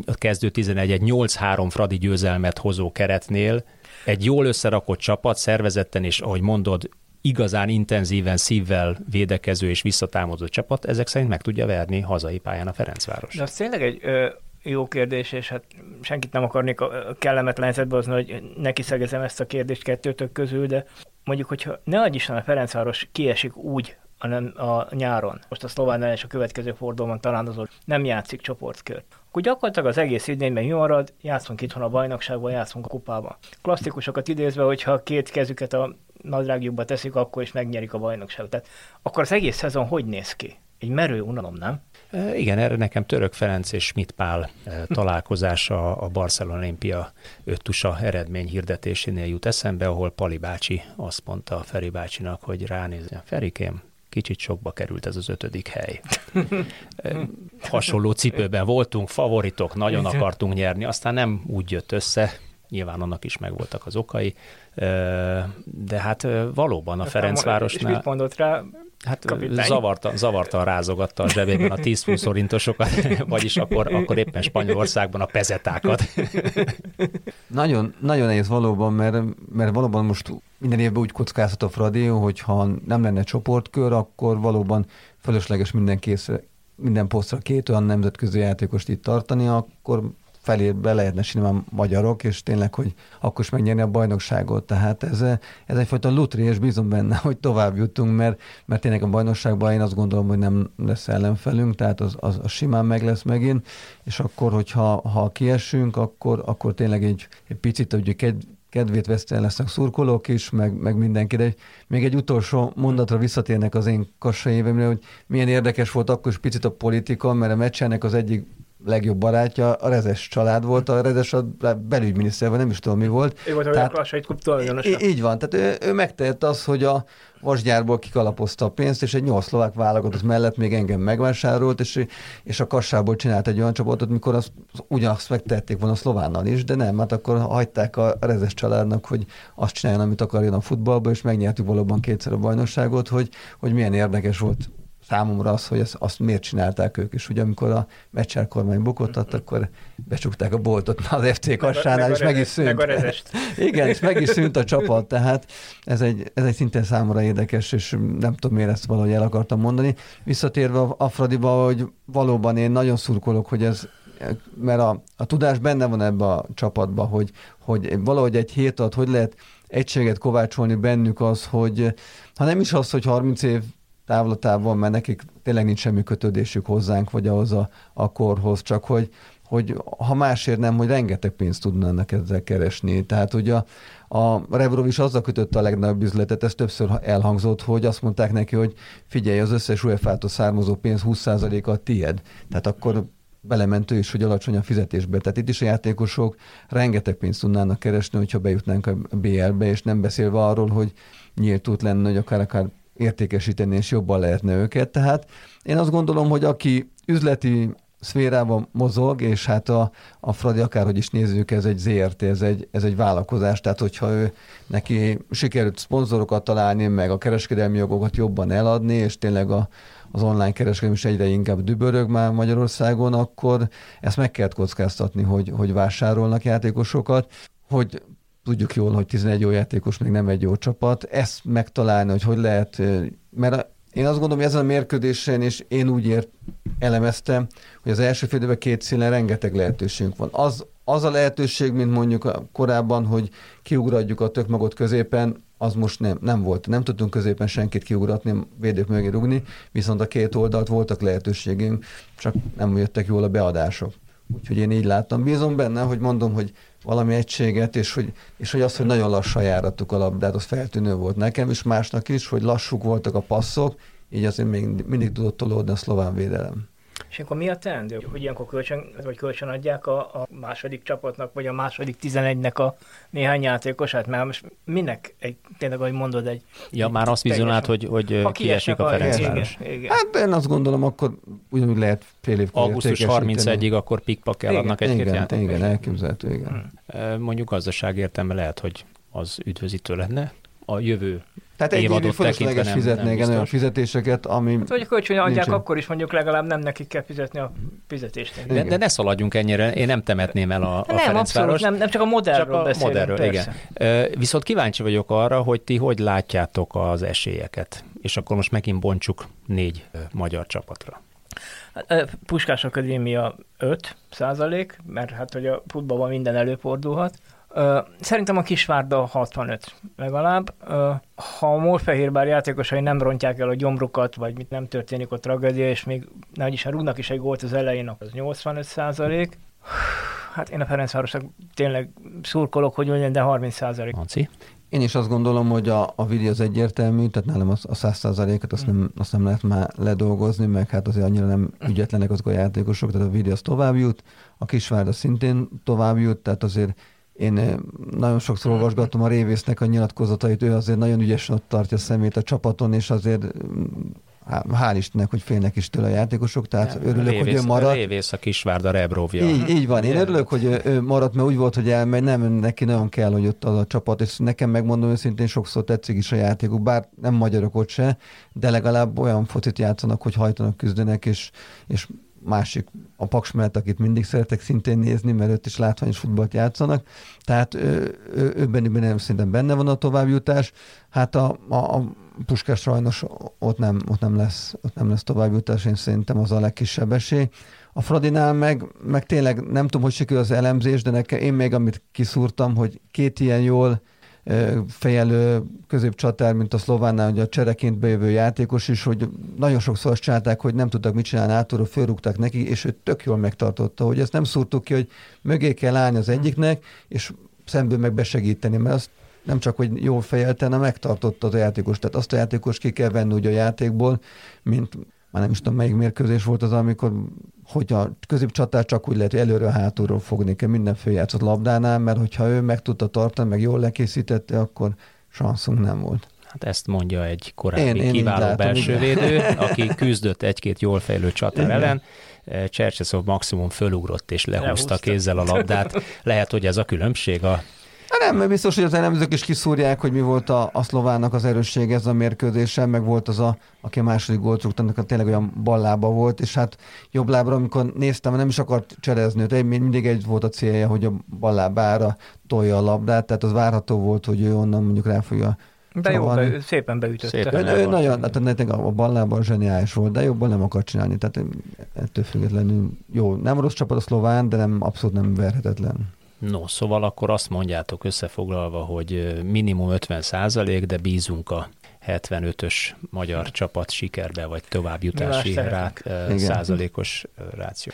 a kezdő 11 egy 8-3 fradi győzelmet hozó keretnél egy jól összerakott csapat, szervezetten és, ahogy mondod, igazán intenzíven szívvel védekező és visszatámadó csapat, ezek szerint meg tudja verni hazai pályán a Ferencváros. De az tényleg egy ö, jó kérdés, és hát senkit nem akarnék a kellemetlen helyzetbe hozni, hogy neki szegezem ezt a kérdést kettőtök közül, de mondjuk, hogyha ne adj Isten a Ferencváros kiesik úgy hanem a nyáron, most a szlován és a következő fordulóban talán azon nem játszik csoportkört, akkor gyakorlatilag az egész idényben mi marad, játszunk itthon a bajnokságban, játszunk a kupában. Klasszikusokat idézve, hogyha két kezüket a nadrágjukba teszik, akkor is megnyerik a bajnokságot. Tehát akkor az egész szezon hogy néz ki? Egy merő unalom, nem? Igen, erre nekem Török Ferenc és Schmidt Pál találkozása a Barcelona Olimpia öttusa eredmény hirdetésénél jut eszembe, ahol Pali bácsi azt mondta Feri bácsinak, hogy ránézni. Ferikém, kicsit sokba került ez az ötödik hely. Hasonló cipőben voltunk, favoritok, nagyon akartunk nyerni, aztán nem úgy jött össze, nyilván annak is megvoltak az okai, de hát valóban a Ferencvárosnál... És mit mondott rá? Hát zavarta, zavarta, rázogatta a zsebében a 10 forintosokat, vagyis akkor, akkor éppen Spanyolországban a pezetákat. nagyon, nagyon nehéz valóban, mert, mert valóban most minden évben úgy kockázhat a Fradi, hogy ha nem lenne csoportkör, akkor valóban fölösleges minden készre, minden posztra két olyan nemzetközi játékost itt tartani, akkor felé be lehetne simán magyarok, és tényleg, hogy akkor is megnyerni a bajnokságot. Tehát ez, ez egyfajta lutri, és bízom benne, hogy tovább jutunk, mert, mert tényleg a bajnokságban én azt gondolom, hogy nem lesz ellenfelünk, tehát az, az, az simán meg lesz megint, és akkor, hogyha ha kiesünk, akkor, akkor tényleg egy, egy picit, hogy kedvét veszteni lesznek szurkolók is, meg, meg mindenki. De még egy utolsó mondatra visszatérnek az én évemre, hogy milyen érdekes volt akkor is picit a politika, mert a meccsenek az egyik legjobb barátja a Rezes család volt, a Rezes a belügyminiszter, vagy nem is tudom mi volt. Ő volt a tehát, Lassait klub Így van, tehát ő, ő megtehette azt, hogy a vasgyárból kikalapozta a pénzt, és egy nyolc szlovák válogatott mellett még engem megvásárolt, és, és a kassából csinált egy olyan csapatot, mikor azt, ugyanazt megtették volna a szlovánnal is, de nem, hát akkor hagyták a Rezes családnak, hogy azt csináljon, amit akarjon a futballba, és megnyertük valóban kétszer a bajnokságot, hogy, hogy milyen érdekes volt számomra az, hogy ezt, azt miért csinálták ők is. Ugye amikor a Meccser kormány bukott, akkor becsukták a boltot az FC Kassánál, és meg is szűnt. Igen, és meg is szűnt a csapat, tehát ez egy, ez egy szintén számomra érdekes, és nem tudom, miért ezt valahogy el akartam mondani. Visszatérve a Fradiba, hogy valóban én nagyon szurkolok, hogy ez mert a, a tudás benne van ebbe a csapatba, hogy, hogy valahogy egy hét alatt hogy lehet egységet kovácsolni bennük az, hogy ha nem is az, hogy 30 év távlatában, mert nekik tényleg nincs semmi kötődésük hozzánk, vagy ahhoz a, a korhoz, csak hogy, hogy ha másért nem, hogy rengeteg pénzt tudnának ezzel keresni. Tehát ugye a, a Rebrov is azzal kötötte a legnagyobb üzletet, ez többször elhangzott, hogy azt mondták neki, hogy figyelj, az összes UEFA-tól származó pénz 20%-a a tied. Tehát akkor belementő is, hogy alacsony a fizetésbe. Tehát itt is a játékosok rengeteg pénzt tudnának keresni, hogyha bejutnánk a BL-be, és nem beszélve arról, hogy nyílt út lenne, hogy akár, akár értékesíteni, és jobban lehetne őket. Tehát én azt gondolom, hogy aki üzleti szférában mozog, és hát a, a Fradi akárhogy is nézzük, ez egy ZRT, ez egy, ez egy vállalkozás, tehát hogyha ő neki sikerült szponzorokat találni, meg a kereskedelmi jogokat jobban eladni, és tényleg a, az online kereskedelem is egyre inkább dübörög már Magyarországon, akkor ezt meg kell kockáztatni, hogy, hogy vásárolnak játékosokat, hogy tudjuk jól, hogy 11 jó játékos még nem egy jó csapat. Ezt megtalálni, hogy hogy lehet, mert én azt gondolom, hogy ezen a mérkőzésen is én úgy ért, elemeztem, hogy az első fél két színen rengeteg lehetőségünk van. Az, az a lehetőség, mint mondjuk korábban, hogy kiugradjuk a tök magot középen, az most nem, nem volt. Nem tudtunk középen senkit kiugratni, védők mögé rugni, viszont a két oldalt voltak lehetőségünk, csak nem jöttek jól a beadások. Úgyhogy én így láttam. Bízom benne, hogy mondom, hogy valami egységet, és hogy, és hogy az, hogy nagyon lassan járattuk a labdát, az feltűnő volt nekem, és másnak is, hogy lassúk voltak a passzok, így azért még mindig tudott tolódni a szlován védelem. És akkor mi a teendő? Hogy ilyenkor kölcsön, vagy kölcsön adják a, a második csapatnak, vagy a második 11-nek a néhány játékosát? Mert most minek egy, tényleg, ahogy mondod, egy... Ja, egy már azt vizonált, hogy, hogy ha kiesik a Ferencváros. Hát én azt gondolom, akkor ugyanúgy lehet fél év Augusztus 31-ig akkor pikpak adnak egy-két igen, játékos. Igen, elképzelhető, igen. Hmm. Mondjuk gazdaság értelme lehet, hogy az üdvözítő lenne. A jövő tehát egy évig fölösleges fizetni nem olyan fizetéseket, ami... Hát, hogy a kölcsön adják, akkor is mondjuk legalább nem nekik kell fizetni a fizetést. De, de ne szaladjunk ennyire, én nem temetném el a, a nem, Ferencváros. Nem, nem csak a modellről csak a beszélünk, modellről, persze. igen. Viszont kíváncsi vagyok arra, hogy ti hogy látjátok az esélyeket. És akkor most megint bontsuk négy magyar csapatra. Hát, Puskás Akadémia 5 százalék, mert hát hogy a futballban minden előfordulhat. Szerintem a Kisvárda 65 legalább. Ha a Morfehérvár játékosai nem rontják el a gyomrukat, vagy mit nem történik a tragédia, és még nehogy is, rúgnak is egy gólt az elején, az 85 százalék. Hát én a Ferencvárosnak tényleg szurkolok, hogy mondjam, de 30 százalék. Én is azt gondolom, hogy a, a videó az egyértelmű, tehát nálam a, a 100 százalékot azt, nem, azt nem lehet már ledolgozni, meg hát azért annyira nem ügyetlenek azok a játékosok, tehát a videó az tovább jut, a Kisvárda szintén tovább jut, tehát azért én eh, nagyon sokszor olvasgatom a Révésznek a nyilatkozatait, ő azért nagyon ügyesen ott tartja szemét a csapaton, és azért mm, hál' Istennek, hogy félnek is tőle a játékosok, tehát ja, örülök, révész, hogy ő maradt. Révész a Kisvárda Rebrovja. Így, így van, én örülök, hogy ő maradt, mert úgy volt, hogy elmegy, nem, neki nagyon kell, hogy ott az a csapat, és nekem megmondom őszintén, sokszor tetszik is a játékuk, bár nem magyarok ott se, de legalább olyan focit játszanak, hogy hajtanak, küzdenek, és, és másik a Paks mellett, akit mindig szeretek szintén nézni, mert őt is látványos futballt játszanak. Tehát ő, ő, ő benne, szerintem benne van a továbbjutás. Hát a, a, a Puskás sajnos ott nem, ott nem lesz, ott nem lesz továbbjutás, én szerintem az a legkisebb esély. A Fradinál meg, meg tényleg nem tudom, hogy sikül az elemzés, de nekem én még amit kiszúrtam, hogy két ilyen jól fejelő középcsatár, mint a szlovánnál, hogy a csereként bejövő játékos is, hogy nagyon sokszor azt csinálták, hogy nem tudtak mit csinálni, átról fölrúgták neki, és ő tök jól megtartotta, hogy ezt nem szúrtuk ki, hogy mögé kell állni az egyiknek, és szemből meg besegíteni, mert azt nem csak, hogy jól fejelte, hanem megtartotta a játékos. Tehát azt a játékos ki kell venni úgy a játékból, mint már nem is tudom, melyik mérkőzés volt az, amikor hogy a középcsatár csak úgy lehet, hogy előről hátulról fogni kell minden főjátszott labdánál, mert hogyha ő meg tudta tartani, meg jól lekészítette, akkor sanszunk nem volt. Hát ezt mondja egy korábbi én, én kiváló belsővédő, aki küzdött egy-két jól fejlő csatár ellen. Csercseszov maximum fölugrott és lehúzta, lehúzta kézzel a labdát. Lehet, hogy ez a különbség a Hát nem, mert biztos, hogy az elemzők is kiszúrják, hogy mi volt a, a szlovának az erőssége ez a mérkőzésen, meg volt az a, aki a második gólt rúgt, annak tényleg olyan ballába volt, és hát jobb lábra, amikor néztem, nem is akart cserezni, de mindig egy volt a célja, hogy a ballábára tolja a labdát, tehát az várható volt, hogy ő onnan mondjuk rá fogja de jó, be, szépen beütötte. Szépen ő, ő nagyon, hát a ballában zseniális volt, de jobban nem akar csinálni, tehát ettől függetlenül jó, nem rossz csapat a szlován, de nem abszolút nem verhetetlen. No, szóval akkor azt mondjátok összefoglalva, hogy minimum 50 százalék, de bízunk a 75-ös magyar csapat sikerbe, vagy továbbjutási rák, százalékos ráció.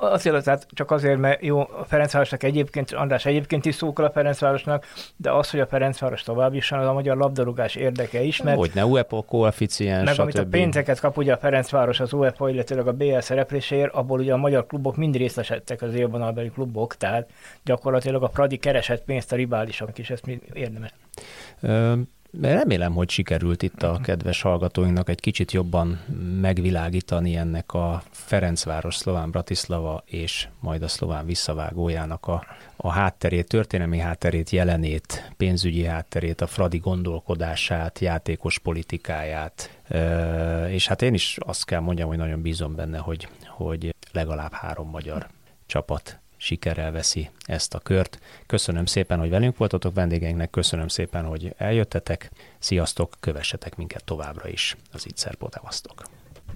Azért, tehát csak azért, mert jó, a Ferencvárosnak egyébként, András egyébként is szókol a Ferencvárosnak, de az, hogy a Ferencváros tovább is, az a magyar labdarúgás érdeke is, mert... Hogy ne UEFA koeficiens, Meg amit a pénzeket kap ugye a Ferencváros az UEFA, illetőleg a BL szerepléséért, abból ugye a magyar klubok mind részesedtek az élvonalbeli klubok, tehát gyakorlatilag a Pradi keresett pénzt a riválisok is, ezt mi érdemes. Remélem, hogy sikerült itt a kedves hallgatóinknak egy kicsit jobban megvilágítani ennek a Ferencváros, Szlován Bratislava és majd a szlován visszavágójának a, a hátterét, történelmi hátterét, jelenét, pénzügyi hátterét, a Fradi gondolkodását, játékos politikáját, és hát én is azt kell mondjam, hogy nagyon bízom benne, hogy, hogy legalább három magyar csapat sikerrel veszi ezt a kört. Köszönöm szépen, hogy velünk voltatok vendégeinknek, köszönöm szépen, hogy eljöttetek. Sziasztok, kövessetek minket továbbra is az Ittszer Podavasztok.